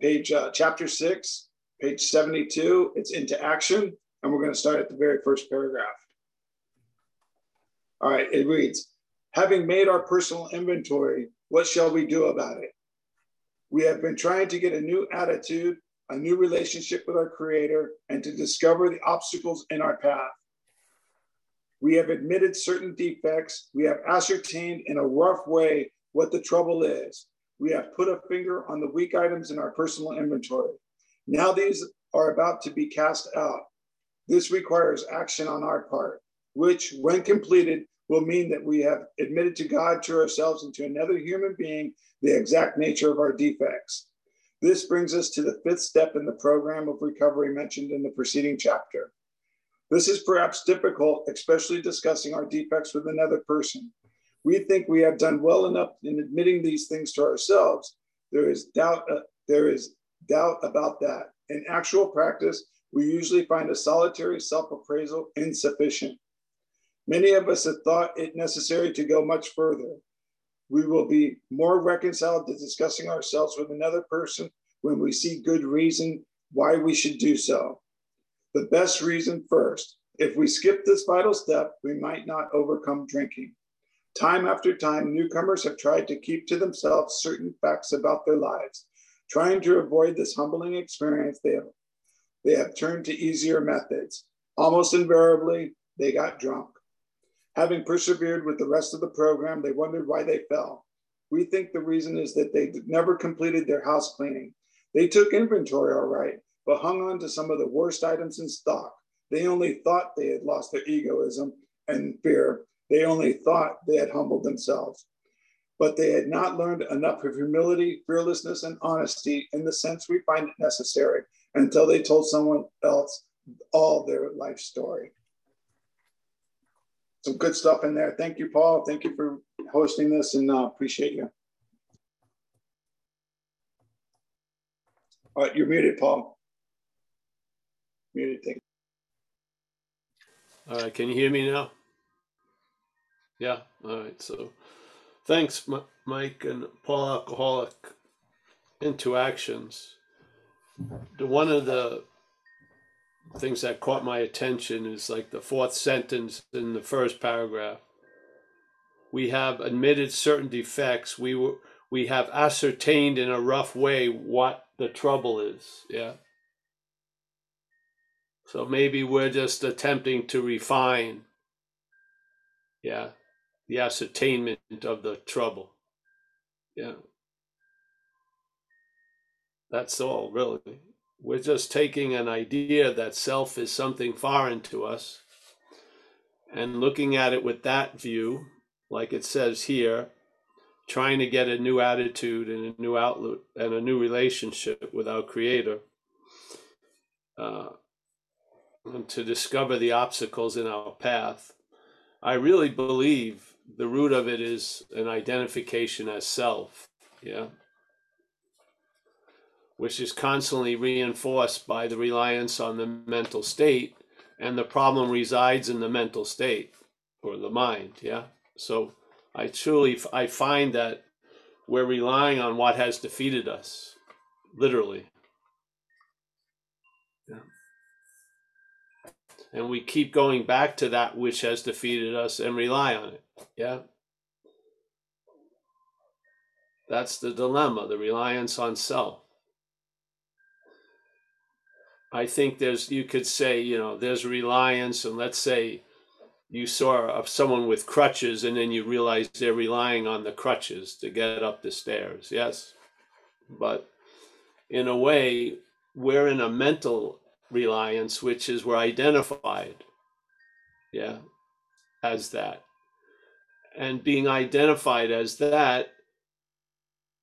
page uh, chapter six, page 72. It's into action, and we're going to start at the very first paragraph. All right, it reads Having made our personal inventory, what shall we do about it? We have been trying to get a new attitude, a new relationship with our Creator, and to discover the obstacles in our path. We have admitted certain defects. We have ascertained in a rough way what the trouble is. We have put a finger on the weak items in our personal inventory. Now these are about to be cast out. This requires action on our part, which, when completed, will mean that we have admitted to God, to ourselves, and to another human being the exact nature of our defects. This brings us to the fifth step in the program of recovery mentioned in the preceding chapter. This is perhaps difficult, especially discussing our defects with another person. We think we have done well enough in admitting these things to ourselves. There is doubt. Uh, there is doubt about that. In actual practice, we usually find a solitary self-appraisal insufficient. Many of us have thought it necessary to go much further. We will be more reconciled to discussing ourselves with another person when we see good reason why we should do so. The best reason first. If we skip this vital step, we might not overcome drinking. Time after time, newcomers have tried to keep to themselves certain facts about their lives. Trying to avoid this humbling experience, they have, they have turned to easier methods. Almost invariably, they got drunk. Having persevered with the rest of the program, they wondered why they fell. We think the reason is that they never completed their house cleaning. They took inventory all right, but hung on to some of the worst items in stock. They only thought they had lost their egoism and fear. They only thought they had humbled themselves. But they had not learned enough of humility, fearlessness, and honesty in the sense we find it necessary until they told someone else all their life story some good stuff in there. Thank you, Paul. Thank you for hosting this and uh, appreciate you. All right, you're muted, Paul. Muted, thank you. All right, can you hear me now? Yeah, all right, so thanks, Mike and Paul Alcoholic into actions. The, one of the things that caught my attention is like the fourth sentence in the first paragraph. We have admitted certain defects. We were, we have ascertained in a rough way what the trouble is. Yeah. So maybe we're just attempting to refine, yeah, the ascertainment of the trouble. Yeah. That's all, really. We're just taking an idea that self is something foreign to us and looking at it with that view, like it says here, trying to get a new attitude and a new outlook and a new relationship with our Creator. Uh, and to discover the obstacles in our path. I really believe the root of it is an identification as self. Yeah which is constantly reinforced by the reliance on the mental state and the problem resides in the mental state or the mind yeah so i truly i find that we're relying on what has defeated us literally yeah. and we keep going back to that which has defeated us and rely on it yeah. That's the dilemma the reliance on self. I think there's you could say you know there's reliance, and let's say you saw someone with crutches, and then you realize they're relying on the crutches to get up the stairs. Yes, but in a way, we're in a mental reliance, which is we're identified, yeah, as that, and being identified as that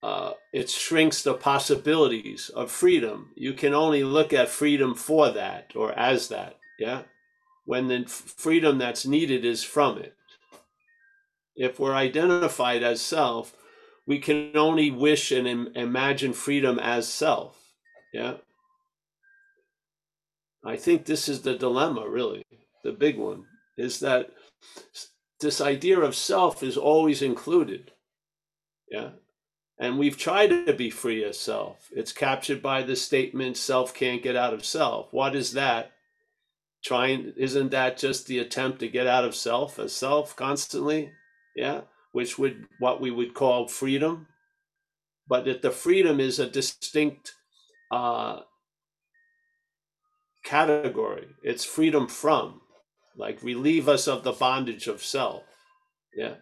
uh, it shrinks the possibilities of freedom. You can only look at freedom for that or as that, yeah? When the freedom that's needed is from it. If we're identified as self, we can only wish and Im- imagine freedom as self, yeah? I think this is the dilemma, really. The big one is that this idea of self is always included, yeah? And we've tried to be free of self. It's captured by the statement, self can't get out of self. What is that? Trying, isn't that just the attempt to get out of self as self constantly? Yeah, which would what we would call freedom. But that the freedom is a distinct uh, category. It's freedom from, like relieve us of the bondage of self. Yeah.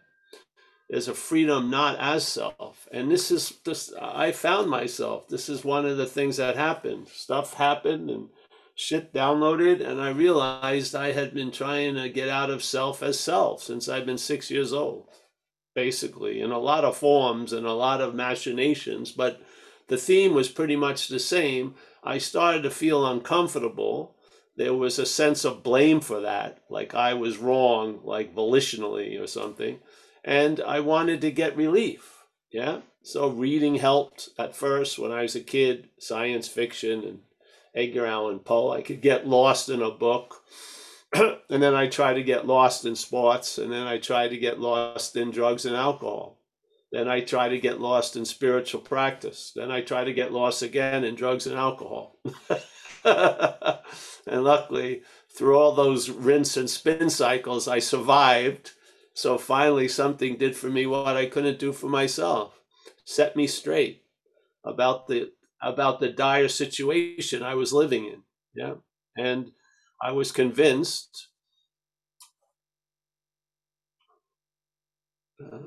There's a freedom not as self. And this is this i found myself this is one of the things that happened. Stuff happened and shit downloaded and i realized i had been trying to get out of self as self since i've been six years old basically in a lot of forms and a lot of machinations. But the theme was pretty much the same. I started to feel uncomfortable there was a sense of blame for that like i was wrong like volitionally or something and I wanted to get relief. Yeah. So reading helped at first when I was a kid, science fiction and Edgar Allan Poe. I could get lost in a book. and then I tried to get lost in sports. And then I tried to get lost in drugs and alcohol. Then I tried to get lost in spiritual practice. Then I tried to get lost again in drugs and alcohol. and luckily, through all those rinse and spin cycles, I survived. So finally, something did for me what I couldn't do for myself, set me straight about the about the dire situation I was living in. Yeah, and I was convinced uh,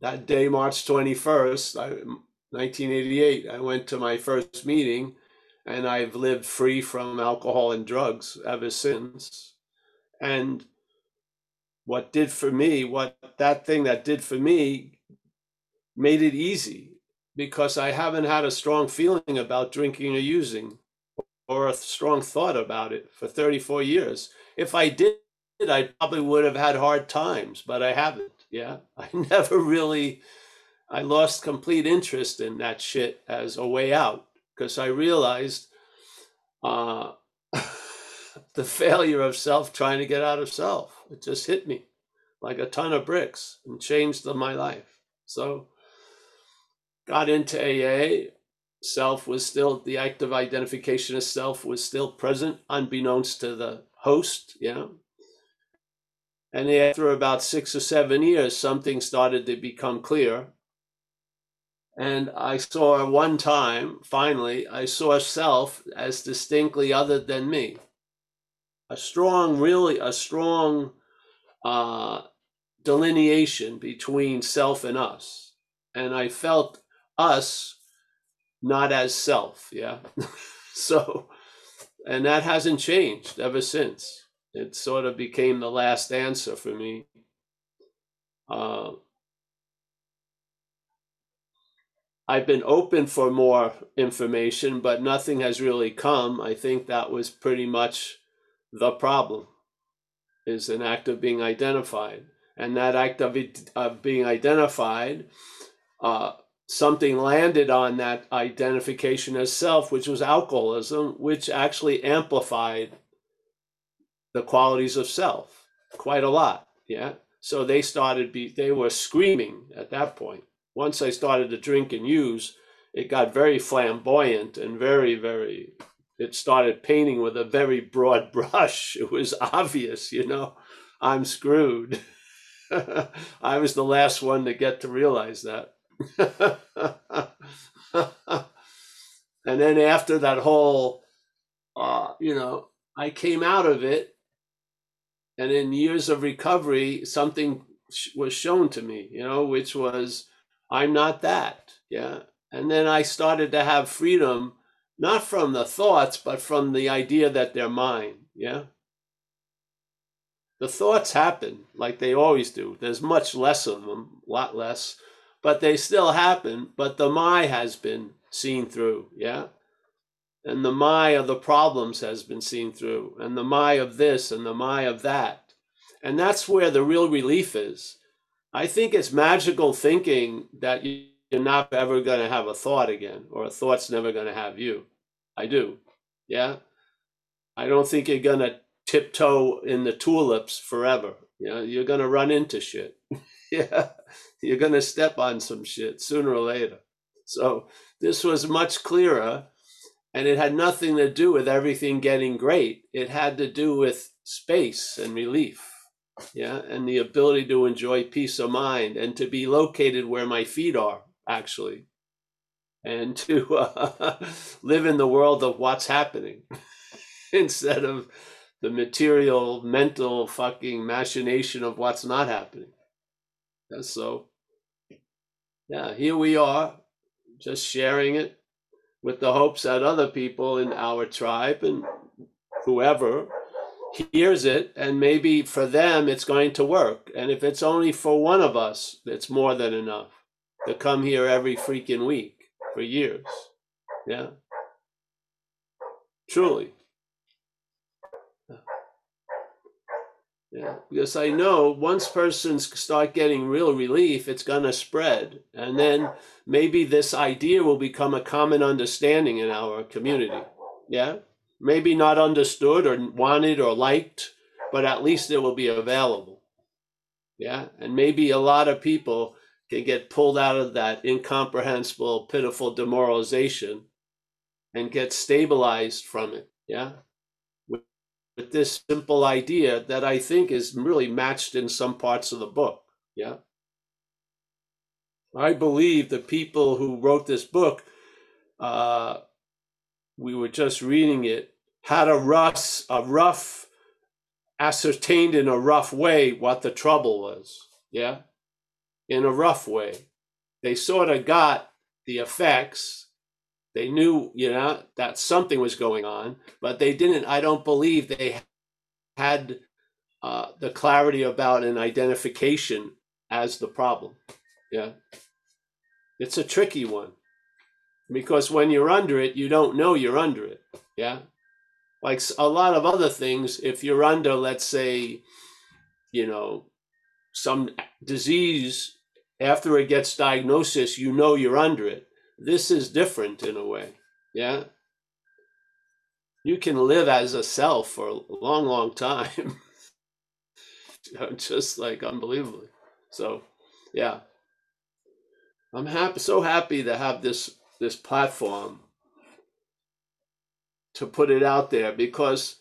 that day, March twenty first, 1988, I went to my first meeting, and I've lived free from alcohol and drugs ever since. And what did for me, what that thing that did for me made it easy because I haven't had a strong feeling about drinking or using or a strong thought about it for 34 years. If I did, I probably would have had hard times, but I haven't. Yeah. I never really, I lost complete interest in that shit as a way out because I realized uh, the failure of self trying to get out of self. It just hit me like a ton of bricks and changed my life. So got into AA. Self was still the active identification of self was still present, unbeknownst to the host. Yeah. And after about six or seven years, something started to become clear. And I saw one time, finally, I saw self as distinctly other than me. A strong, really, a strong uh, delineation between self and us. And I felt us not as self. Yeah. so, and that hasn't changed ever since. It sort of became the last answer for me. Uh, I've been open for more information, but nothing has really come. I think that was pretty much the problem is an act of being identified. And that act of, it, of being identified, uh, something landed on that identification as self, which was alcoholism, which actually amplified the qualities of self quite a lot. Yeah. So they started be they were screaming at that point. Once I started to drink and use, it got very flamboyant and very, very it started painting with a very broad brush. It was obvious, you know, I'm screwed. I was the last one to get to realize that. and then after that whole, uh, you know, I came out of it, and in years of recovery, something was shown to me, you know, which was I'm not that. Yeah. And then I started to have freedom not from the thoughts, but from the idea that they're mine. Yeah. The thoughts happen like they always do. There's much less of them, a lot less, but they still happen. But the my has been seen through. Yeah. And the my of the problems has been seen through, and the my of this and the my of that. And that's where the real relief is. I think it's magical thinking that you you're not ever going to have a thought again, or a thought's never going to have you. I do. Yeah. I don't think you're going to tiptoe in the tulips forever. You know, you're going to run into shit. yeah. You're going to step on some shit sooner or later. So this was much clearer, and it had nothing to do with everything getting great. It had to do with space and relief, yeah, and the ability to enjoy peace of mind and to be located where my feet are, actually, and to uh, live in the world of what's happening instead of the material, mental fucking machination of what's not happening. And so, yeah, here we are, just sharing it with the hopes that other people in our tribe and whoever hears it and maybe for them it's going to work. And if it's only for one of us, it's more than enough to come here every freaking week for years. Yeah. Truly. Yeah, because I know once persons start getting real relief, it's going to spread. And then maybe this idea will become a common understanding in our community. Yeah, maybe not understood or wanted or liked, but at least it will be available. Yeah, and maybe a lot of people can get pulled out of that incomprehensible, pitiful demoralization and get stabilized from it. Yeah with this simple idea that I think is really matched in some parts of the book. Yeah. I believe the people who wrote this book, uh, we were just reading it, had a rough, a rough, ascertained in a rough way what the trouble was. Yeah. In a rough way. They sort of got the effects they knew, you know, that something was going on, but they didn't. I don't believe they had uh, the clarity about an identification as the problem. Yeah, it's a tricky one because when you're under it, you don't know you're under it. Yeah, like a lot of other things. If you're under, let's say, you know, some disease, after it gets diagnosis, you know you're under it this is different in a way. Yeah. You can live as a self for a long, long time. Just like unbelievably. So, yeah. I'm happy, so happy to have this this platform to put it out there because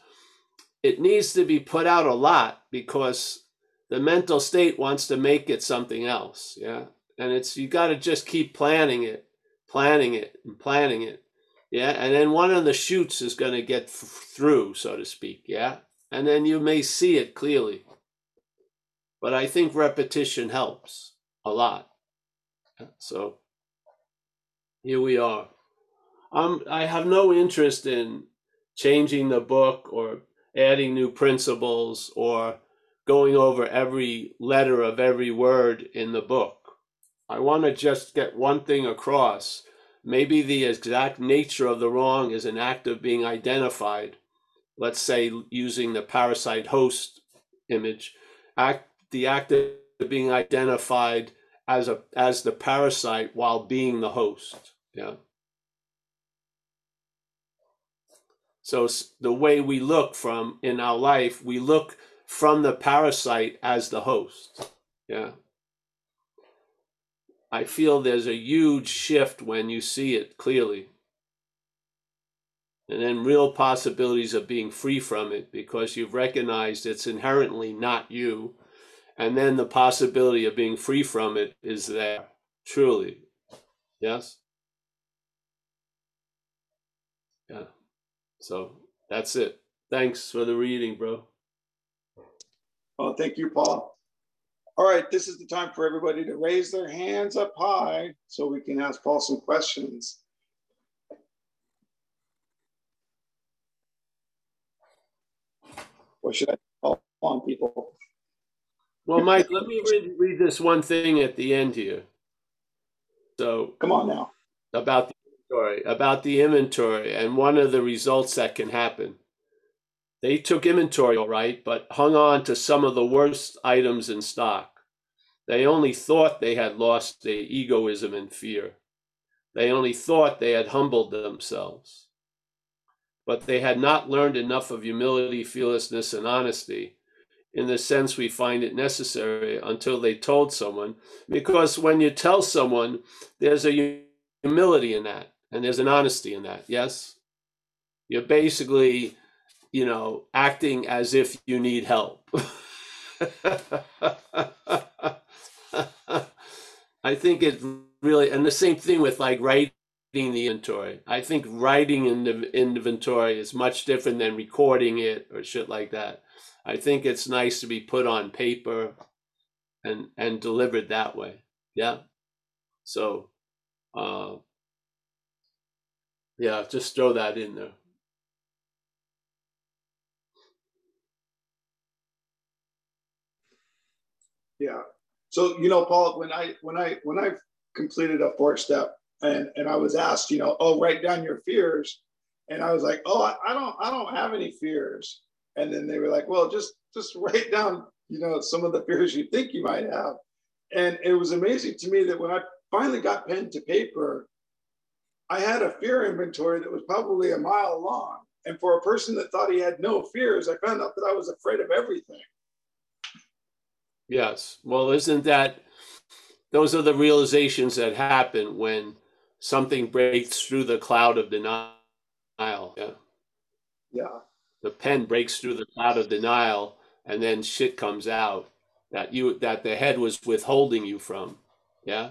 it needs to be put out a lot because the mental state wants to make it something else yeah and it's you got to just keep planning it planning it and planning it. Yeah. And then one of the shoots is going to get f- through, so to speak. Yeah. And then you may see it clearly. But I think repetition helps a lot. So here we are. Um, I have no interest in changing the book or adding new principles or going over every letter of every word in the book. I want to just get one thing across. Maybe the exact nature of the wrong is an act of being identified. Let's say using the parasite host image, act the act of being identified as a as the parasite while being the host. Yeah. So the way we look from in our life, we look from the parasite as the host. Yeah. I feel there's a huge shift when you see it clearly. And then real possibilities of being free from it because you've recognized it's inherently not you. And then the possibility of being free from it is there, truly. Yes? Yeah. So that's it. Thanks for the reading, bro. Oh, thank you, Paul. All right, this is the time for everybody to raise their hands up high so we can ask Paul some questions. what should I call on people? Well, Mike, let me read, read this one thing at the end here. So, come on now. About the inventory, about the inventory, and one of the results that can happen. They took inventory all right, but hung on to some of the worst items in stock. They only thought they had lost their egoism and fear. They only thought they had humbled themselves. But they had not learned enough of humility, fearlessness, and honesty in the sense we find it necessary until they told someone. Because when you tell someone, there's a humility in that and there's an honesty in that. Yes? You're basically, you know, acting as if you need help. I think it really, and the same thing with like writing the inventory. I think writing in the inventory is much different than recording it or shit like that. I think it's nice to be put on paper and and delivered that way. Yeah. So, uh, yeah, just throw that in there. Yeah. So you know, Paul, when I when I when I completed a four step and and I was asked, you know, oh, write down your fears, and I was like, oh, I, I don't I don't have any fears, and then they were like, well, just just write down, you know, some of the fears you think you might have, and it was amazing to me that when I finally got pen to paper, I had a fear inventory that was probably a mile long. And for a person that thought he had no fears, I found out that I was afraid of everything. Yes. Well, isn't that those are the realizations that happen when something breaks through the cloud of denial. Yeah. Yeah. The pen breaks through the cloud of denial and then shit comes out that you that the head was withholding you from. Yeah.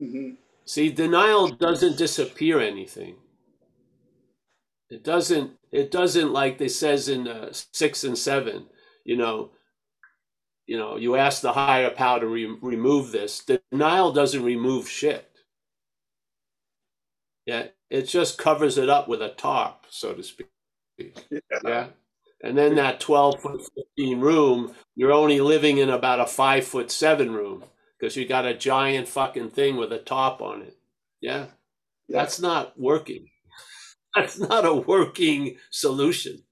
Mm-hmm. See, denial doesn't disappear anything. It doesn't. It doesn't like they says in uh, six and seven. You know, you know, you ask the higher power to re- remove this. Denial doesn't remove shit. Yeah, it just covers it up with a tarp, so to speak. Yeah. yeah? And then that 12 foot 15 room, you're only living in about a five foot seven room because you got a giant fucking thing with a top on it. Yeah. yeah. That's not working. That's not a working solution.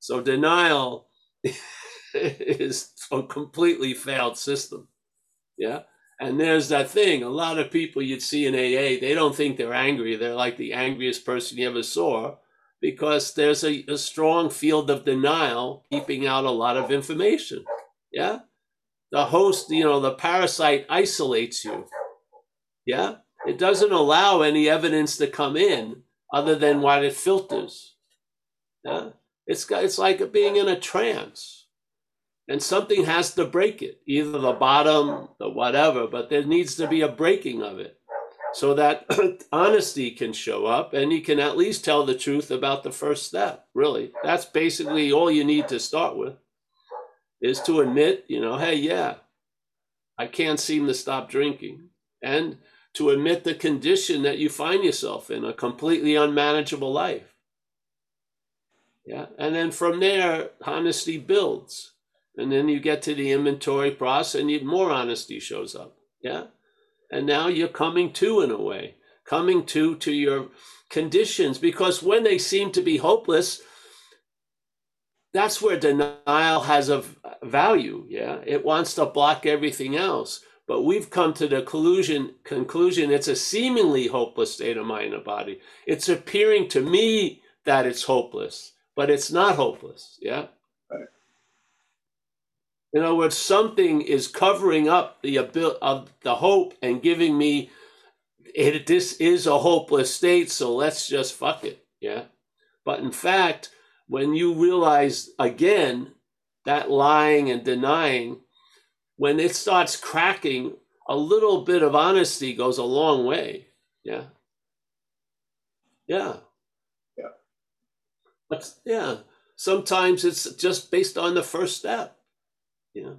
So denial is a completely failed system. Yeah. And there's that thing. A lot of people you'd see in AA, they don't think they're angry. They're like the angriest person you ever saw because there's a, a strong field of denial keeping out a lot of information. Yeah the host, you know, the parasite isolates you. Yeah. It doesn't allow any evidence to come in other than what it filters. Yeah. It's it's like being in a trance. And something has to break it, either the bottom, the whatever, but there needs to be a breaking of it so that honesty can show up and you can at least tell the truth about the first step. Really, that's basically all you need to start with is to admit, you know, hey, yeah, I can't seem to stop drinking. And to admit the condition that you find yourself in, a completely unmanageable life. Yeah. And then from there, honesty builds. And then you get to the inventory process and more honesty shows up. Yeah. And now you're coming to in a way, coming to to your conditions because when they seem to be hopeless, that's where denial has a value. Yeah, it wants to block everything else. But we've come to the conclusion conclusion it's a seemingly hopeless state of mind and body. It's appearing to me that it's hopeless, but it's not hopeless. Yeah. In other words, something is covering up the ability of the hope and giving me it, this is a hopeless state, so let's just fuck it. Yeah. But in fact, when you realize again that lying and denying, when it starts cracking, a little bit of honesty goes a long way. Yeah. Yeah. Yeah. But yeah, sometimes it's just based on the first step. You know,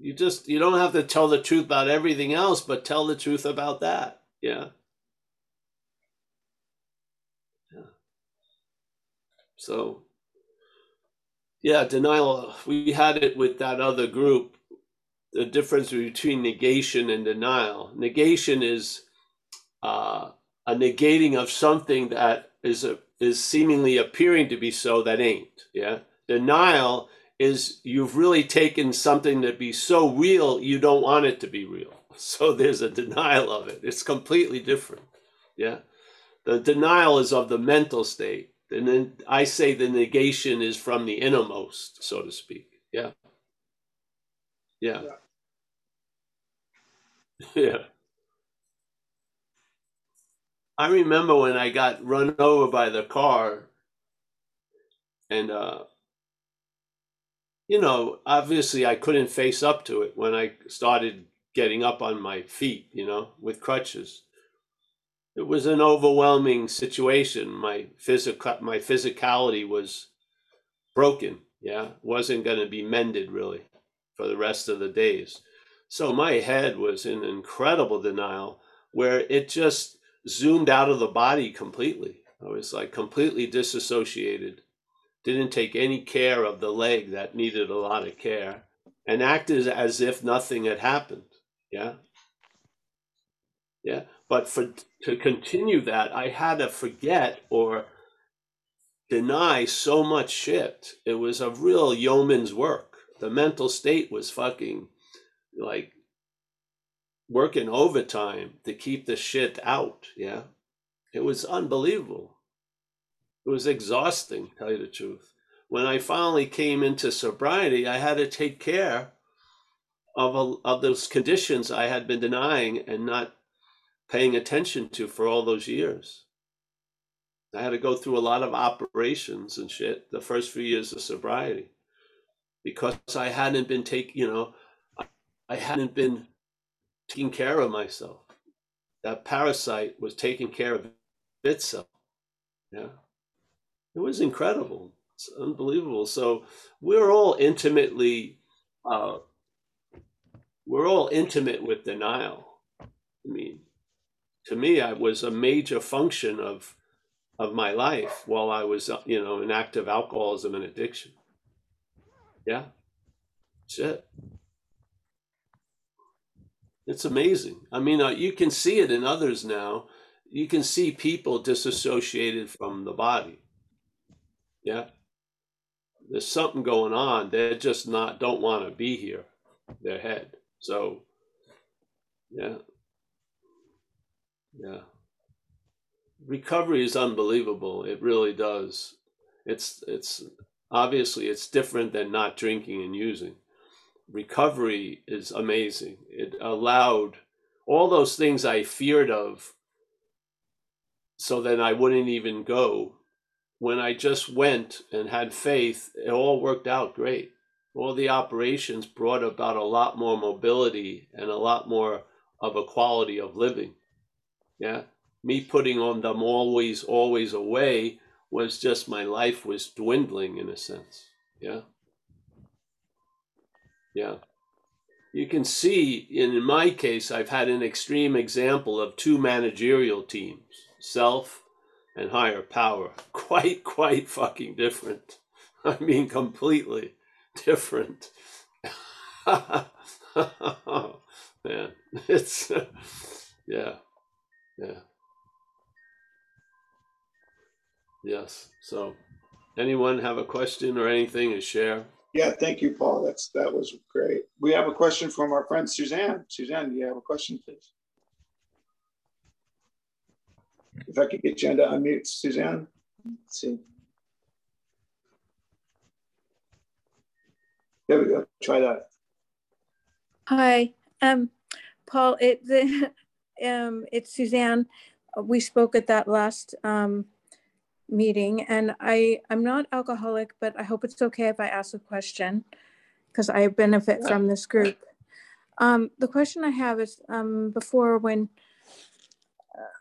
you just you don't have to tell the truth about everything else, but tell the truth about that. Yeah. yeah. So, yeah, denial. We had it with that other group. The difference between negation and denial. Negation is uh, a negating of something that is a, is seemingly appearing to be so that ain't. Yeah. Denial is you've really taken something to be so real you don't want it to be real. So there's a denial of it. It's completely different. Yeah. The denial is of the mental state and then I say the negation is from the innermost, so to speak. Yeah. Yeah. Yeah. I remember when I got run over by the car, and uh, you know, obviously I couldn't face up to it when I started getting up on my feet, you know, with crutches. It was an overwhelming situation. My physical my physicality was broken, yeah, wasn't going to be mended really for the rest of the days. So my head was in incredible denial where it just zoomed out of the body completely. I was like completely disassociated didn't take any care of the leg that needed a lot of care, and acted as if nothing had happened. Yeah. Yeah. But for to continue that, I had to forget or deny so much shit. It was a real yeoman's work. The mental state was fucking like working overtime to keep the shit out. Yeah. It was unbelievable. It was exhausting, tell you the truth. When I finally came into sobriety, I had to take care of, a, of those conditions I had been denying and not paying attention to for all those years. I had to go through a lot of operations and shit the first few years of sobriety because I hadn't been taking, you know, I hadn't been taking care of myself. That parasite was taking care of itself. Yeah. It was incredible. It's unbelievable. So we're all intimately, uh, we're all intimate with denial. I mean, to me, I was a major function of of my life while I was, uh, you know, in active alcoholism and addiction. Yeah, that's it. It's amazing. I mean, uh, you can see it in others now. You can see people disassociated from the body. Yeah. There's something going on. They're just not, don't want to be here, their head. So, yeah. Yeah. Recovery is unbelievable. It really does. It's, it's, obviously, it's different than not drinking and using. Recovery is amazing. It allowed all those things I feared of so then I wouldn't even go when I just went and had faith, it all worked out great. All the operations brought about a lot more mobility and a lot more of a quality of living. Yeah. Me putting on them always, always away was just my life was dwindling in a sense. Yeah. Yeah. You can see in my case, I've had an extreme example of two managerial teams self and higher power. Quite, quite fucking different. I mean, completely different. Man, it's, yeah, yeah. Yes. So, anyone have a question or anything to share? Yeah, thank you, Paul. That's that was great. We have a question from our friend Suzanne. Suzanne, do you have a question, please? If I could get you to unmute, Suzanne. Let's see. There we go. Try that. Hi, um, Paul. It the um, it's Suzanne. We spoke at that last um, meeting, and I I'm not alcoholic, but I hope it's okay if I ask a question because I benefit from this group. Um, the question I have is um, before when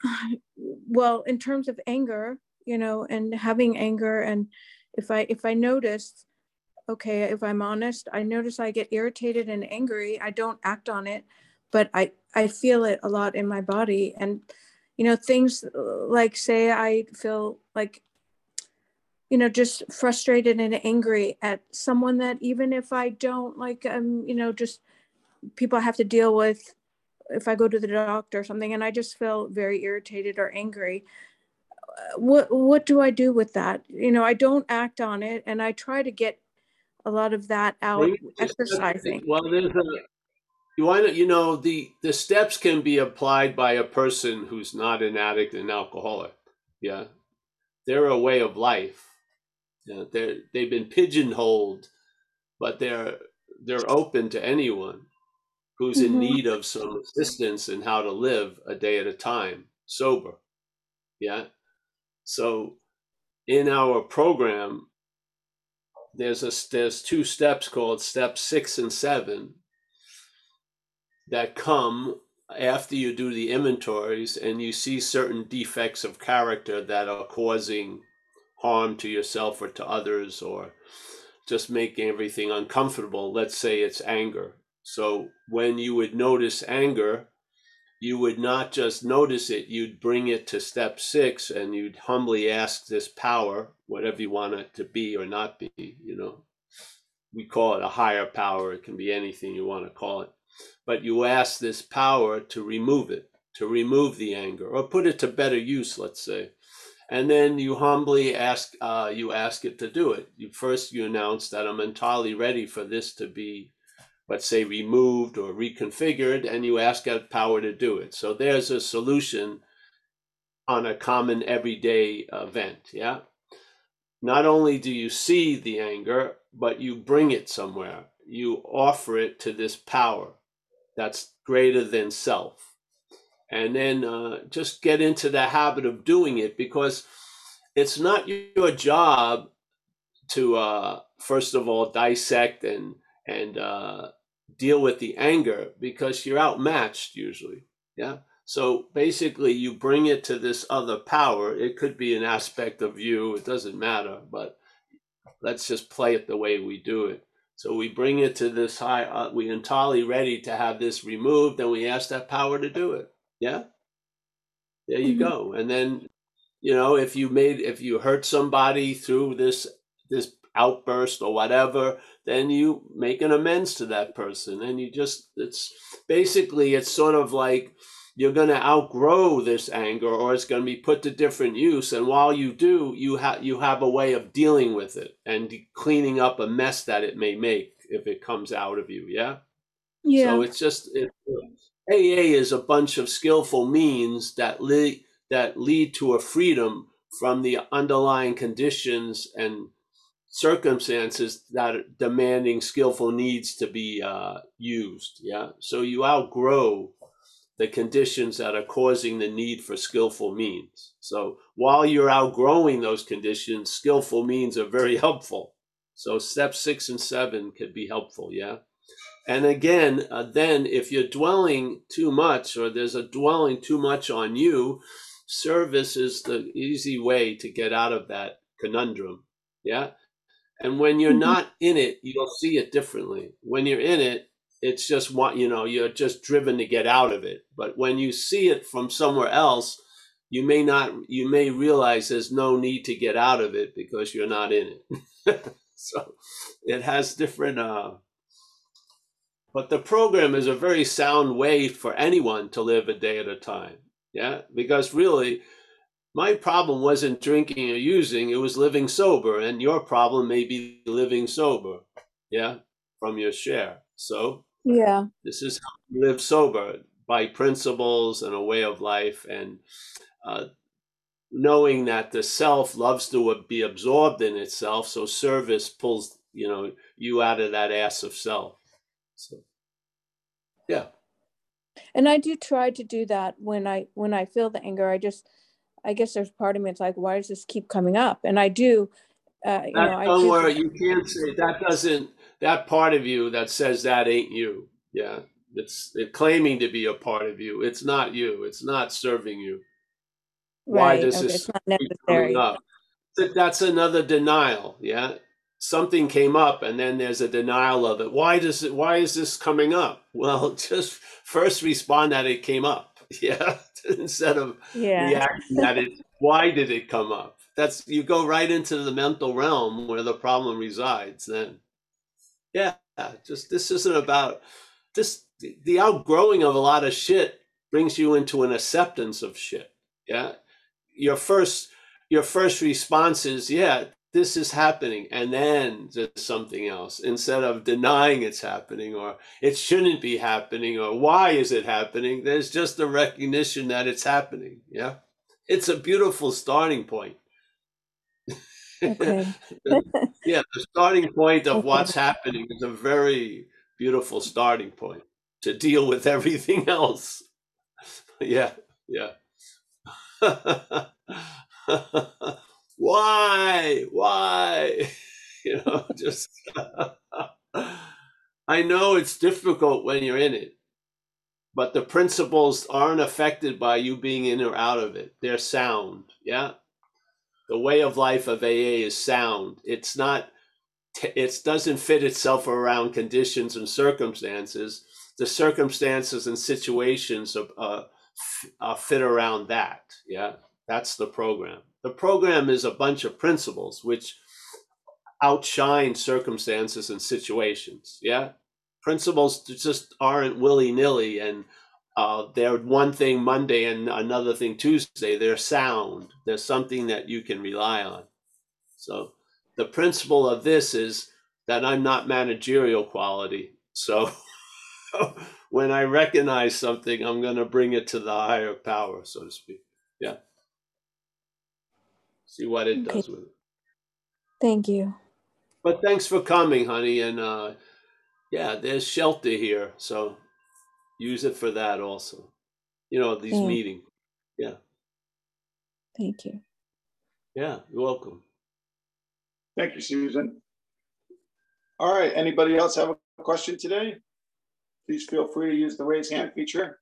well in terms of anger you know and having anger and if i if i notice okay if i'm honest i notice i get irritated and angry. I don't act on it but i i feel it a lot in my body. And you know things like say i feel like you know just frustrated and angry at someone that even if i don't like um you know just people I have to deal with if I go to the doctor or something and I just feel very irritated or angry, uh, what what do I do with that? You know, I don't act on it and I try to get a lot of that out well, exercising. Well, there's a you want to, you know, the the steps can be applied by a person who's not an addict and alcoholic. Yeah. They're a way of life. Yeah, they're they've been pigeonholed, but they're they're open to anyone who's in mm-hmm. need of some assistance in how to live a day at a time sober. Yeah. So in our program, there's a there's two steps called step six and seven that come after you do the inventories and you see certain defects of character that are causing harm to yourself or to others or just making everything uncomfortable. Let's say it's anger. So when you would notice anger, you would not just notice it, you'd bring it to step six and you'd humbly ask this power, whatever you want it to be or not be, you know. We call it a higher power, it can be anything you want to call it. But you ask this power to remove it, to remove the anger, or put it to better use, let's say. And then you humbly ask, uh, you ask it to do it. You first you announce that I'm entirely ready for this to be let's say removed or reconfigured, and you ask that power to do it. So there's a solution on a common everyday event. Yeah. Not only do you see the anger, but you bring it somewhere. You offer it to this power that's greater than self. And then uh, just get into the habit of doing it because it's not your job to, uh, first of all, dissect and and uh, deal with the anger because you're outmatched usually. Yeah. So basically, you bring it to this other power. It could be an aspect of you, it doesn't matter, but let's just play it the way we do it. So we bring it to this high, uh, we entirely ready to have this removed, and we ask that power to do it. Yeah. There you mm-hmm. go. And then, you know, if you made, if you hurt somebody through this, this outburst or whatever, then you make an amends to that person. And you just, it's basically, it's sort of like you're going to outgrow this anger or it's going to be put to different use. And while you do, you have, you have a way of dealing with it and cleaning up a mess that it may make if it comes out of you. Yeah. Yeah. So it's just, it, AA is a bunch of skillful means that lead, that lead to a freedom from the underlying conditions and circumstances that are demanding skillful needs to be uh, used. Yeah. So you outgrow the conditions that are causing the need for skillful means. So while you're outgrowing those conditions, skillful means are very helpful. So step six and seven could be helpful. Yeah. And again, uh, then if you're dwelling too much or there's a dwelling too much on you, service is the easy way to get out of that conundrum. Yeah. And when you're mm-hmm. not in it, you'll see it differently. When you're in it, it's just what you know, you're just driven to get out of it. But when you see it from somewhere else, you may not you may realize there's no need to get out of it because you're not in it. so it has different uh but the program is a very sound way for anyone to live a day at a time. Yeah, because really my problem wasn't drinking or using, it was living sober. And your problem may be living sober, yeah, from your share. So, yeah, this is how you live sober by principles and a way of life. And uh, knowing that the self loves to be absorbed in itself. So, service pulls, you know, you out of that ass of self. So, yeah. And I do try to do that when I when I feel the anger. I just I guess there's part of me it's like, why does this keep coming up? And I do, uh, you know, I don't do, worry, you can't say that doesn't that part of you that says that ain't you. Yeah, it's it claiming to be a part of you. It's not you. It's not serving you. Right. Why does okay. this keep coming up? That's another denial. Yeah, something came up, and then there's a denial of it. Why does it? Why is this coming up? Well, just first respond that it came up. Yeah. instead of yeah. reacting at it. Why did it come up? That's you go right into the mental realm where the problem resides. Then, yeah, just this isn't about this. The outgrowing of a lot of shit brings you into an acceptance of shit. Yeah, your first your first response is yeah this is happening and then there's something else instead of denying it's happening or it shouldn't be happening or why is it happening there's just a recognition that it's happening yeah it's a beautiful starting point okay. yeah the starting point of okay. what's happening is a very beautiful starting point to deal with everything else yeah yeah Why? Why? You know, just I know it's difficult when you're in it, but the principles aren't affected by you being in or out of it. They're sound. Yeah. The way of life of AA is sound. It's not, it doesn't fit itself around conditions and circumstances. The circumstances and situations uh, uh, fit around that. Yeah. That's the program. The program is a bunch of principles which outshine circumstances and situations. Yeah. Principles just aren't willy nilly and uh, they're one thing Monday and another thing Tuesday. They're sound. They're something that you can rely on. So the principle of this is that I'm not managerial quality. So when I recognize something, I'm going to bring it to the higher power, so to speak. Yeah. See what it okay. does with it. Thank you. But thanks for coming, honey. And uh, yeah, there's shelter here, so use it for that also. You know, these meetings. Yeah. Thank you. Yeah, you're welcome. Thank you, Susan. All right. Anybody else have a question today? Please feel free to use the raise hand feature.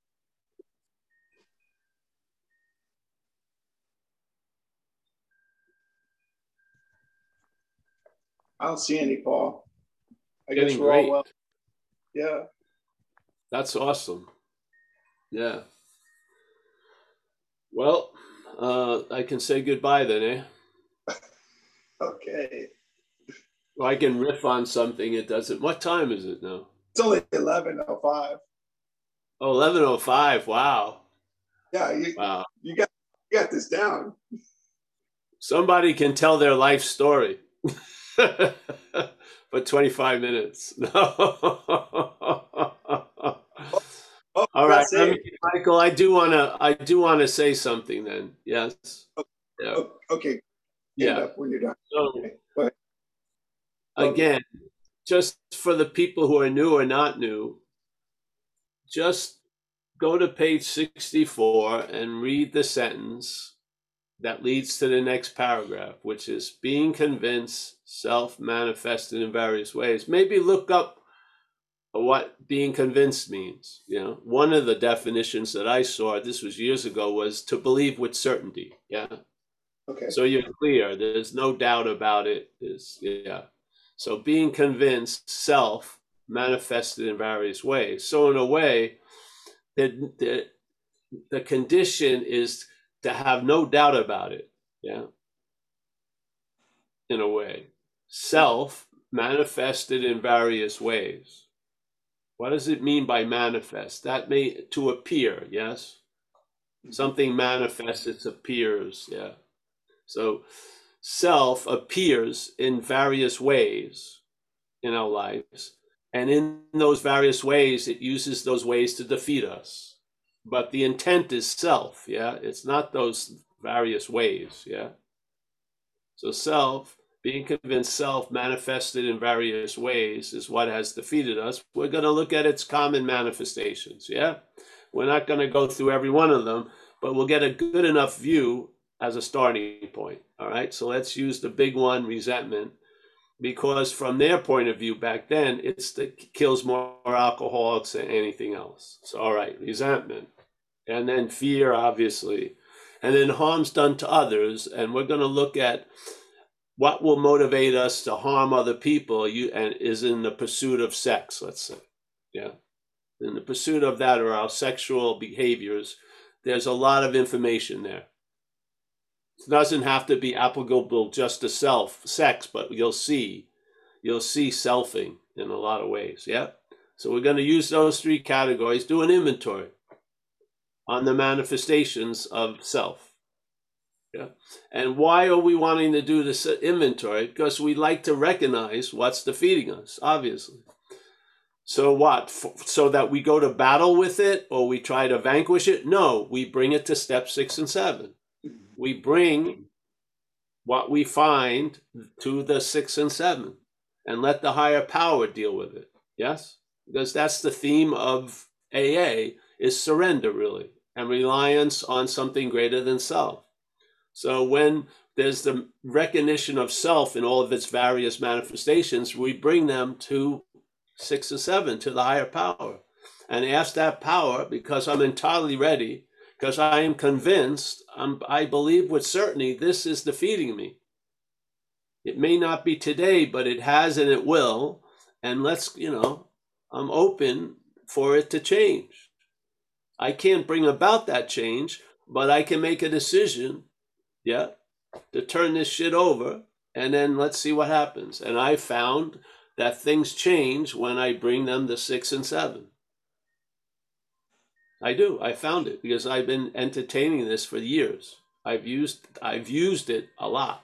I don't see any, Paul. I Getting guess we're great. all well. Yeah. That's awesome. Yeah. Well, uh, I can say goodbye then, eh? okay. Well, I can riff on something. It doesn't. What time is it now? It's only eleven oh five. Oh, 11.05. Wow. Yeah, you, wow. you got you got this down. Somebody can tell their life story. for 25 minutes. No. oh, All right, me, Michael. I do want to. I do want to say something. Then, yes. Okay. Yeah. Okay. yeah. when you're done. So, okay. Again, just for the people who are new or not new, just go to page 64 and read the sentence that leads to the next paragraph, which is being convinced, self manifested in various ways. Maybe look up what being convinced means. You know, one of the definitions that I saw, this was years ago, was to believe with certainty. Yeah. Okay. So you're clear. There's no doubt about it. Is yeah. So being convinced, self manifested in various ways. So in a way, that the, the condition is to have no doubt about it. Yeah. In a way, self manifested in various ways. What does it mean by manifest? That may to appear, yes? Something manifests, it appears, yeah. So self appears in various ways in our lives. And in those various ways, it uses those ways to defeat us but the intent is self yeah? It's not those various ways yeah? So self being convinced self manifested in various ways is what has defeated us. We're going to look at its common manifestations yeah? We're not going to go through every one of them but we'll get a good enough view as a starting point all right? So let's use the big one resentment because from their point of view back then it's that kills more alcoholics than anything else. So all right resentment and then fear, obviously, and then harm's done to others. And we're going to look at what will motivate us to harm other people you, and is in the pursuit of sex, let's say. Yeah. In the pursuit of that or our sexual behaviors, there's a lot of information there. It doesn't have to be applicable just to self, sex, but you'll see, you'll see selfing in a lot of ways. Yeah. So we're going to use those three categories, do an inventory on the manifestations of self. Yeah. And why are we wanting to do this inventory? Because we like to recognize what's defeating us, obviously. So what? So that we go to battle with it or we try to vanquish it? No, we bring it to step six and seven. We bring what we find to the six and seven and let the higher power deal with it. Yes? Because that's the theme of AA is surrender, really and reliance on something greater than self. So when there's the recognition of self in all of its various manifestations, we bring them to six or seven, to the higher power, and ask that power because I'm entirely ready, because I am convinced, I'm, I believe with certainty this is defeating me. It may not be today, but it has and it will. And let's, you know, I'm open for it to change. I can't bring about that change, but I can make a decision, yeah, to turn this shit over and then let's see what happens. And I found that things change when I bring them to six and seven. I do. I found it because I've been entertaining this for years. I've used I've used it a lot.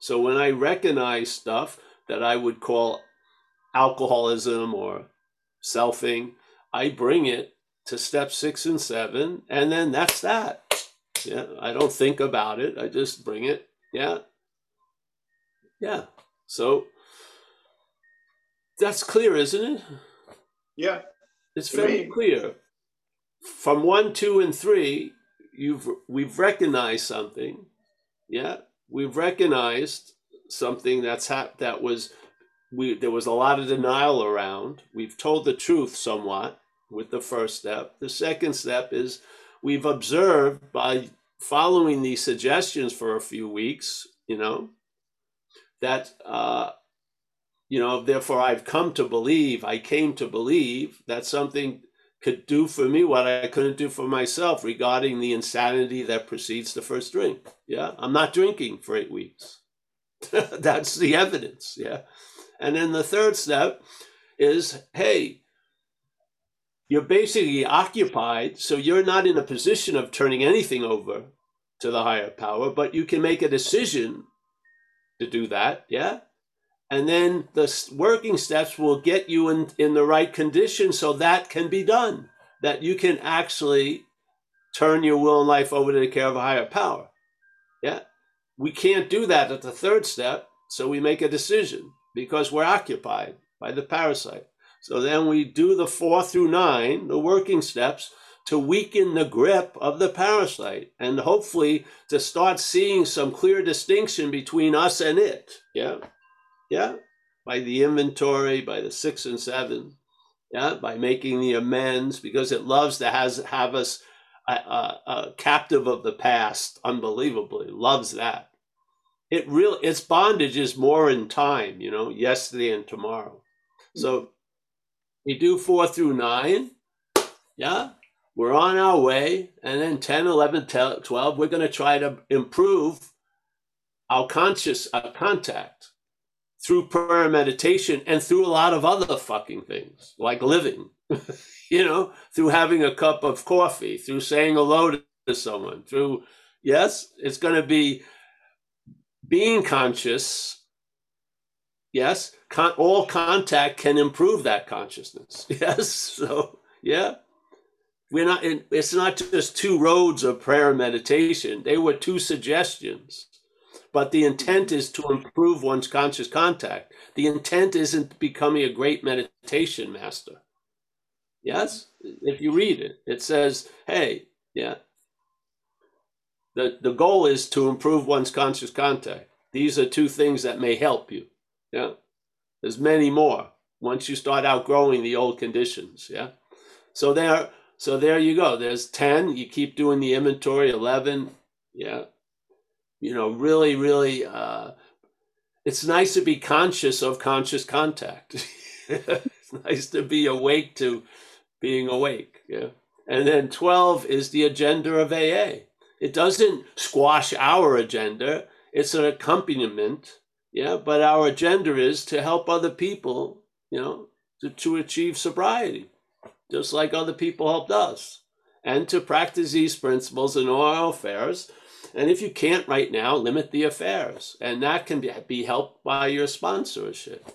So when I recognize stuff that I would call alcoholism or selfing, I bring it to step six and seven, and then that's that. Yeah, I don't think about it. I just bring it. Yeah. Yeah. So that's clear, isn't it? Yeah. It's very clear. From one, two, and three, you've we've recognized something. Yeah. We've recognized something that's hap- that was we there was a lot of denial around. We've told the truth somewhat with the first step. The second step is we've observed by following these suggestions for a few weeks, you know, that, uh, you know, therefore I've come to believe, I came to believe that something could do for me what I couldn't do for myself regarding the insanity that precedes the first drink. Yeah, I'm not drinking for eight weeks. That's the evidence. Yeah. And then the third step is hey, you're basically occupied, so you're not in a position of turning anything over to the higher power, but you can make a decision to do that, yeah? And then the working steps will get you in, in the right condition so that can be done, that you can actually turn your will and life over to the care of a higher power. Yeah? We can't do that at the third step, so we make a decision because we're occupied by the parasite. So then we do the four through nine, the working steps, to weaken the grip of the parasite and hopefully to start seeing some clear distinction between us and it. Yeah. Yeah. By the inventory, by the six and seven. Yeah. By making the amends because it loves to has, have us a, a, a captive of the past unbelievably. Loves that. It real its bondage is more in time, you know, yesterday and tomorrow. So we do four through nine. Yeah. We're on our way. And then 10, 11, 12, we're going to try to improve our conscious uh, contact through prayer and meditation and through a lot of other fucking things like living, you know, through having a cup of coffee, through saying hello to someone, through, yes, it's going to be being conscious Yes, Con- all contact can improve that consciousness. Yes, so yeah, we're not. In, it's not just two roads of prayer and meditation. They were two suggestions, but the intent is to improve one's conscious contact. The intent isn't becoming a great meditation master. Yes, if you read it, it says, "Hey, yeah." The, the goal is to improve one's conscious contact. These are two things that may help you. Yeah. There's many more once you start outgrowing the old conditions. Yeah. So there, so there you go. There's 10. You keep doing the inventory, 11. Yeah. You know, really, really, uh, it's nice to be conscious of conscious contact. it's nice to be awake to being awake. Yeah. And then 12 is the agenda of AA. It doesn't squash our agenda, it's an accompaniment yeah, but our agenda is to help other people, you know, to, to achieve sobriety, just like other people helped us, and to practice these principles in all affairs. And if you can't right now, limit the affairs. And that can be, be helped by your sponsorship.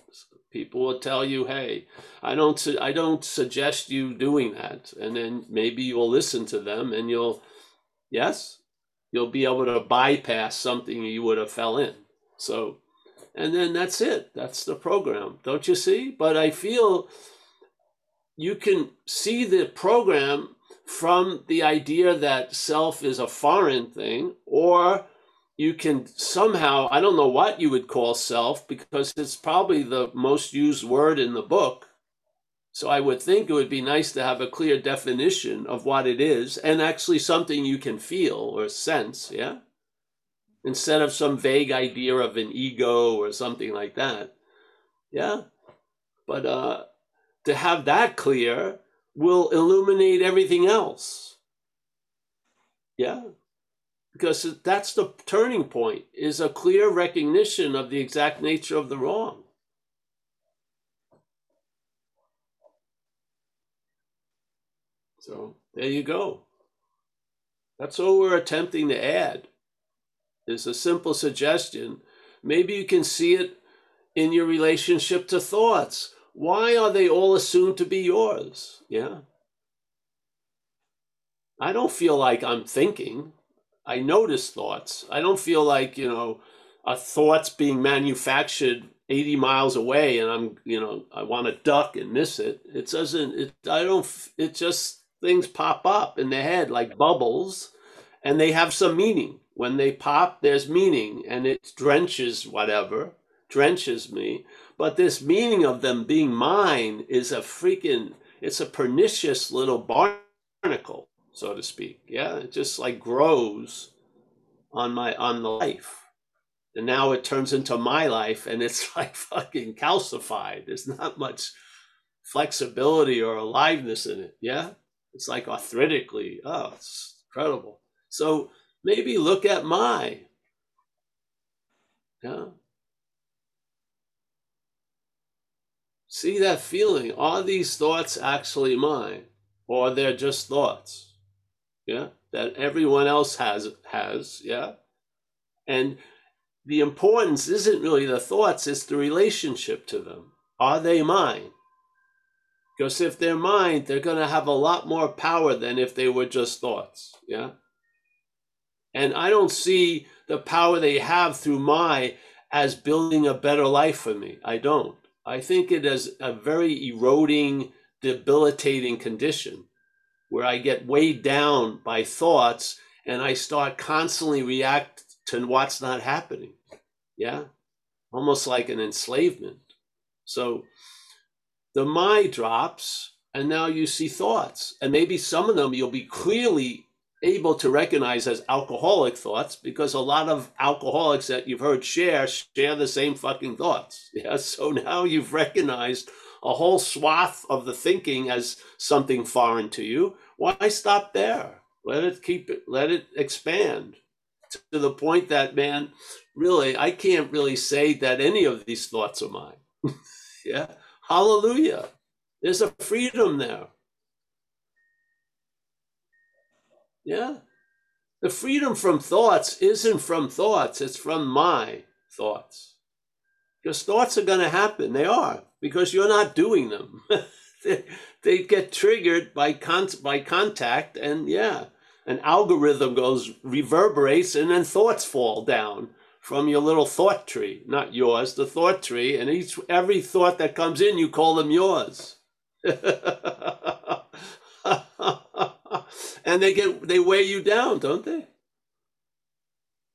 People will tell you, hey, I don't, su- I don't suggest you doing that. And then maybe you'll listen to them and you'll, yes, you'll be able to bypass something you would have fell in. So and then that's it. That's the program. Don't you see? But I feel you can see the program from the idea that self is a foreign thing, or you can somehow, I don't know what you would call self because it's probably the most used word in the book. So I would think it would be nice to have a clear definition of what it is and actually something you can feel or sense, yeah? Instead of some vague idea of an ego or something like that. Yeah? But uh, to have that clear will illuminate everything else. Yeah? Because that's the turning point is a clear recognition of the exact nature of the wrong. So there you go. That's all we're attempting to add. Is a simple suggestion. Maybe you can see it in your relationship to thoughts. Why are they all assumed to be yours? Yeah. I don't feel like I'm thinking. I notice thoughts. I don't feel like, you know, a thought's being manufactured 80 miles away and I'm, you know, I want to duck and miss it. It doesn't, it, I don't, it just, things pop up in the head like bubbles and they have some meaning. When they pop, there's meaning and it drenches whatever, drenches me. But this meaning of them being mine is a freaking, it's a pernicious little barnacle, so to speak. Yeah, it just like grows on my, on the life. And now it turns into my life and it's like fucking calcified. There's not much flexibility or aliveness in it. Yeah. It's like arthritically. Oh, it's incredible. So maybe look at my. Yeah. See that feeling. Are these thoughts actually mine? Or are they're just thoughts? Yeah. That everyone else has has, yeah. And the importance isn't really the thoughts, it's the relationship to them. Are they mine? Because if they're mine, they're going to have a lot more power than if they were just thoughts. Yeah. And I don't see the power they have through my as building a better life for me. I don't. I think it is a very eroding, debilitating condition where I get weighed down by thoughts and I start constantly react to what's not happening. Yeah. Almost like an enslavement. So the my drops, and now you see thoughts. And maybe some of them you'll be clearly able to recognize as alcoholic thoughts because a lot of alcoholics that you've heard share share the same fucking thoughts. Yeah. So now you've recognized a whole swath of the thinking as something foreign to you. Why stop there? Let it keep it, let it expand to the point that, man, really, I can't really say that any of these thoughts are mine. yeah. Hallelujah. There's a freedom there. Yeah. The freedom from thoughts isn't from thoughts, it's from my thoughts. Because thoughts are going to happen. They are, because you're not doing them. they, they get triggered by, con- by contact, and yeah, an algorithm goes reverberates and then thoughts fall down from your little thought tree not yours the thought tree and each every thought that comes in you call them yours and they get they weigh you down don't they?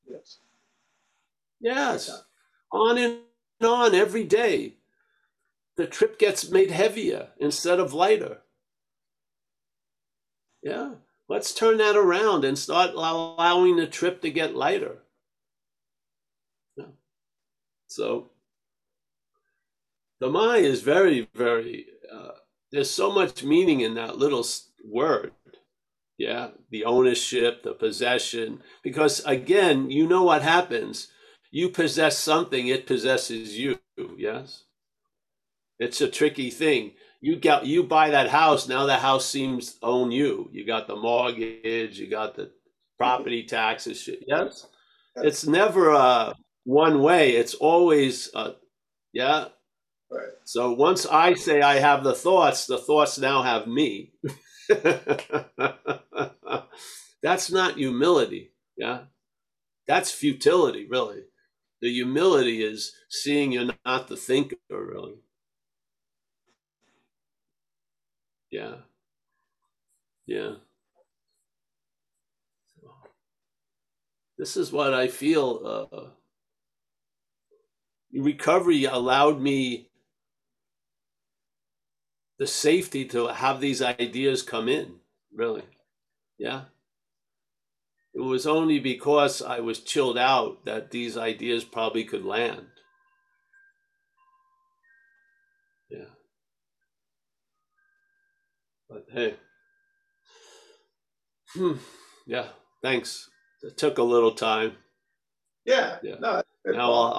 Yes. Yes. On and on every day. The trip gets made heavier instead of lighter. Yeah. Let's turn that around and start allowing the trip to get lighter. Yeah. So the my is very, very, uh, there's so much meaning in that little word. Yeah. The ownership, the possession. Because again, you know what happens. You possess something, it possesses you. Yes. It's a tricky thing you got you buy that house now the house seems own you you got the mortgage you got the property taxes yes it's never uh one way it's always uh yeah Right. So once I say I have the thoughts, the thoughts now have me. That's not humility. Yeah. That's futility, really. The humility is seeing you're not the thinker, really. Yeah. Yeah. This is what I feel. Uh, recovery allowed me the safety to have these ideas come in, really. Yeah. It was only because I was chilled out that these ideas probably could land. Yeah. But hey. Hmm. Yeah. Thanks. It took a little time. Yeah. Yeah. No, Now I'll,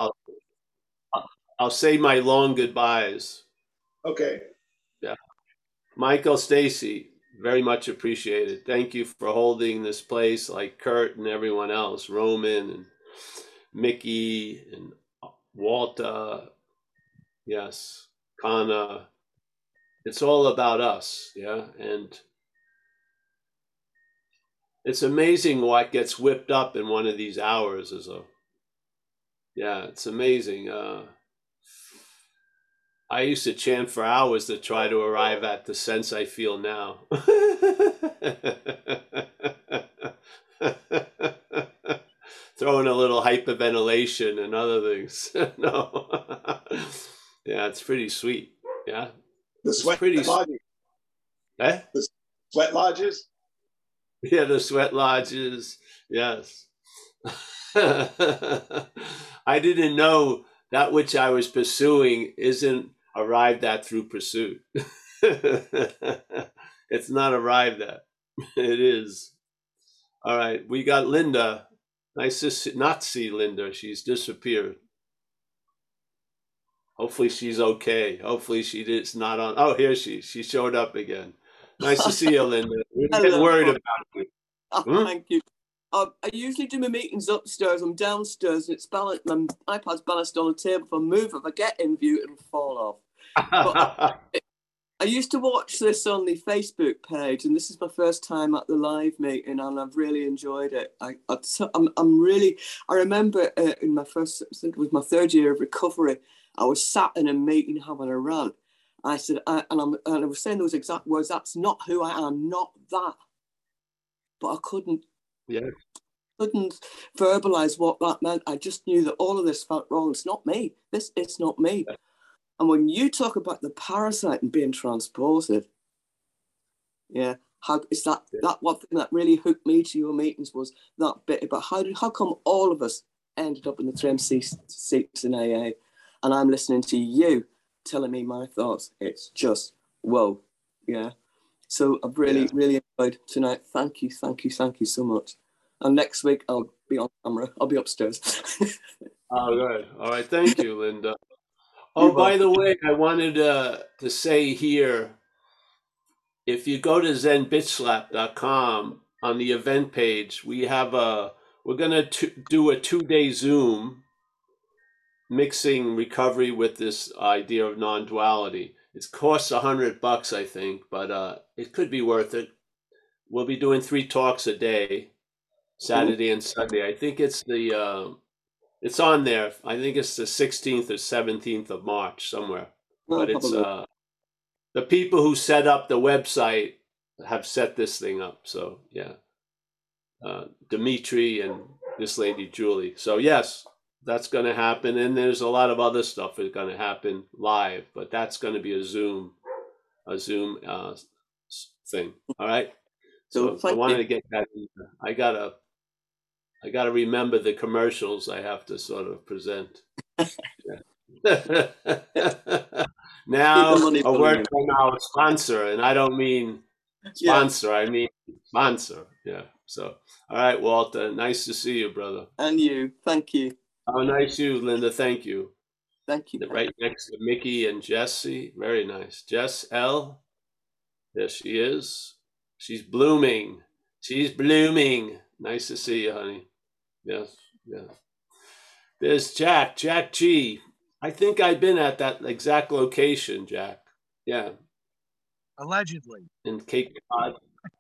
I'll I'll say my long goodbyes. okay. Michael Stacy, very much appreciated. Thank you for holding this place like Kurt and everyone else, Roman and Mickey and Walter. Yes, Kana. It's all about us, yeah, and it's amazing what gets whipped up in one of these hours. As a, yeah, it's amazing. Uh, I used to chant for hours to try to arrive at the sense I feel now. Throwing a little hyperventilation and other things. no. yeah, it's pretty sweet. Yeah. The sweat pretty- lodges. Eh? Sweat lodges. Yeah, the sweat lodges. Yes. I didn't know that which I was pursuing isn't arrived at through pursuit. it's not arrived at. It is. All right, we got Linda. Nice to see, not see Linda. She's disappeared. Hopefully she's okay. Hopefully she is not on. Oh, here she. She showed up again. Nice to see you, Linda. We're getting worried about you. Oh, Hmm? Thank you. Uh, I usually do my meetings upstairs. I'm downstairs, and it's balanced. My iPad's balanced on a table. If I move, if I get in view, it'll fall off. I used to watch this on the Facebook page, and this is my first time at the live meeting, and I've really enjoyed it. I, I, so- I'm, I'm really. I remember uh, in my first, I think it was my third year of recovery, I was sat in a meeting having a rant. I said, I, and, I'm, and I was saying those exact words. That's not who I am. Not that. But I couldn't yeah. couldn't verbalize what that meant. I just knew that all of this felt wrong. It's not me. This it's not me. And when you talk about the parasite and being transported, yeah, how is that Yeah. that one thing that really hooked me to your meetings was that bit about how did how come all of us ended up in the tram seats seats in AA, and I'm listening to you telling me my thoughts. It's just whoa, yeah. So I've really, Yeah. really enjoyed tonight. Thank you, thank you, thank you so much. And next week I'll be on camera. I'll be upstairs. Oh, good. All right. Thank you, Linda. Oh, by the way, I wanted uh, to say here if you go to zenbitchslap.com on the event page, we have a, we're going to do a two day Zoom mixing recovery with this idea of non duality. It costs a hundred bucks, I think, but uh, it could be worth it. We'll be doing three talks a day, Saturday and Sunday. I think it's the, uh, it's on there. I think it's the 16th or 17th of March somewhere. But it's uh, the people who set up the website have set this thing up. So yeah, uh, Dimitri and this lady Julie. So yes, that's going to happen, and there's a lot of other stuff that's going to happen live, but that's going to be a Zoom, a Zoom uh, thing. All right. So So I wanted to get that. I got there. I gotta, remember the commercials I have to sort of present. Yeah. now Keep the money a word from our sponsor, and I don't mean yeah, sponsor. I mean sponsor. Yeah. So all right, Walter. Nice to see you, brother. and you. Thank you. How nice you, Linda. Thank you. Thank you. Right next to Mickey and Jesse. Very nice. Jess L. There she is. She's blooming. She's blooming. Nice to see you, honey. Yes, yes. There's Jack, Jack G. I think I've been at that exact location, Jack. Yeah, Allegedly. in Cape Cod.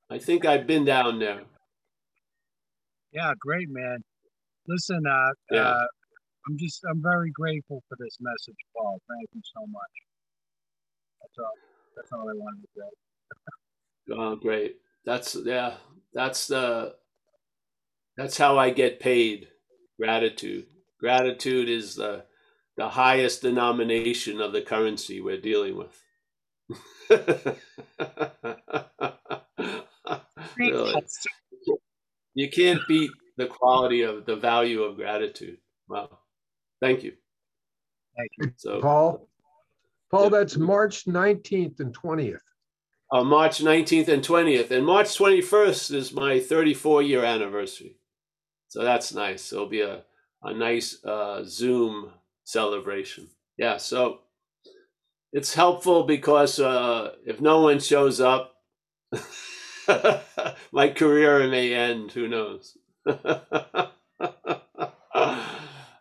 I think I've been down there. Yeah, great, man. Listen, uh, Yeah. uh, I'm just, I'm very grateful for this message, Paul. Thank you so much. That's all. That's all I wanted to say. Oh, great. That's yeah. That's the That's how I get paid. Gratitude. Gratitude is the the highest denomination of the currency we're dealing with. really. You can't beat the quality of the value of gratitude. Wow. Thank you. Thank you. So Paul, Paul, Yeah. that's March 19th and 20th. uh, March 19th and 20th. And March 21st is my 34 year anniversary. So that's nice. It'll be a, a nice uh, Zoom celebration. Yeah. So it's helpful because uh, if no one shows up, my career may end. Who knows?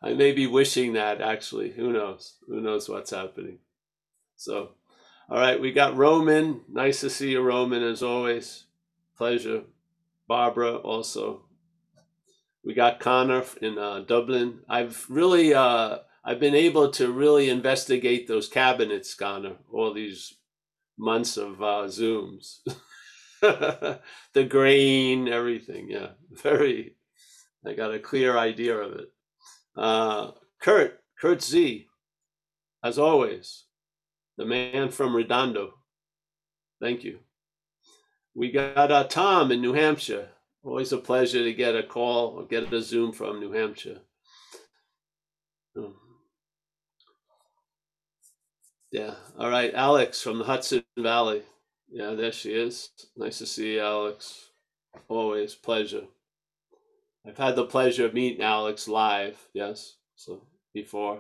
I may be wishing that actually. Who knows? Who knows what's happening? So, all right, we got Roman. Nice to see you, Roman, as always. Pleasure. Barbara also. We got Connor in uh, Dublin. I've really, uh, I've been able to really investigate those cabinets, Connor. All these months of uh, Zooms, the grain, everything. Yeah, very. I got a clear idea of it. Uh, Kurt, Kurt Z, as always, the man from Redondo. Thank you. We got uh, Tom in New Hampshire. Always a pleasure to get a call or get a Zoom from New Hampshire. Um, Yeah. All right. Alex from the Hudson Valley. Yeah, there she is. Nice to see you, Alex. Always pleasure. I've had the pleasure of meeting Alex live. Yes. So before.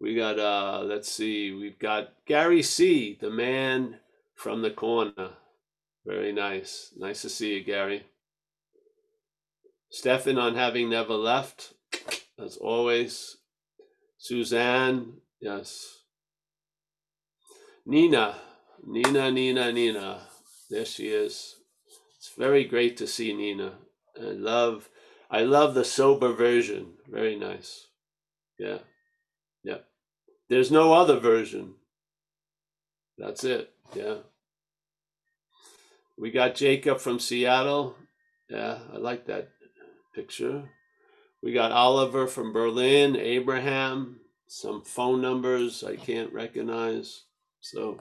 We got uh let's see, we've got Gary C, the man from the corner. Very nice. Nice to see you, Gary. Stefan on having never left, as always. Suzanne, yes. Nina, Nina, Nina, Nina. There she is. It's very great to see Nina. I love, I love the sober version. Very nice. Yeah, yeah. There's no other version. That's it. Yeah. We got Jacob from Seattle. Yeah, I like that picture. We got Oliver from Berlin, Abraham, some phone numbers I can't recognize. So,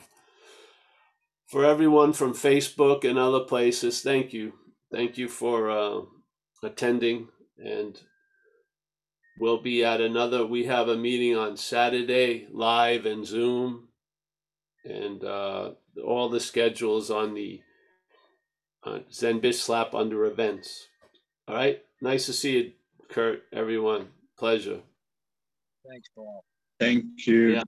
for everyone from Facebook and other places, thank you. Thank you for uh, attending. And we'll be at another, we have a meeting on Saturday live and Zoom. And uh, all the schedules on the uh, Zen Bitch Slap under events. All right. Nice to see you, Kurt, everyone. Pleasure. Thanks, Paul. Thank you. Yeah.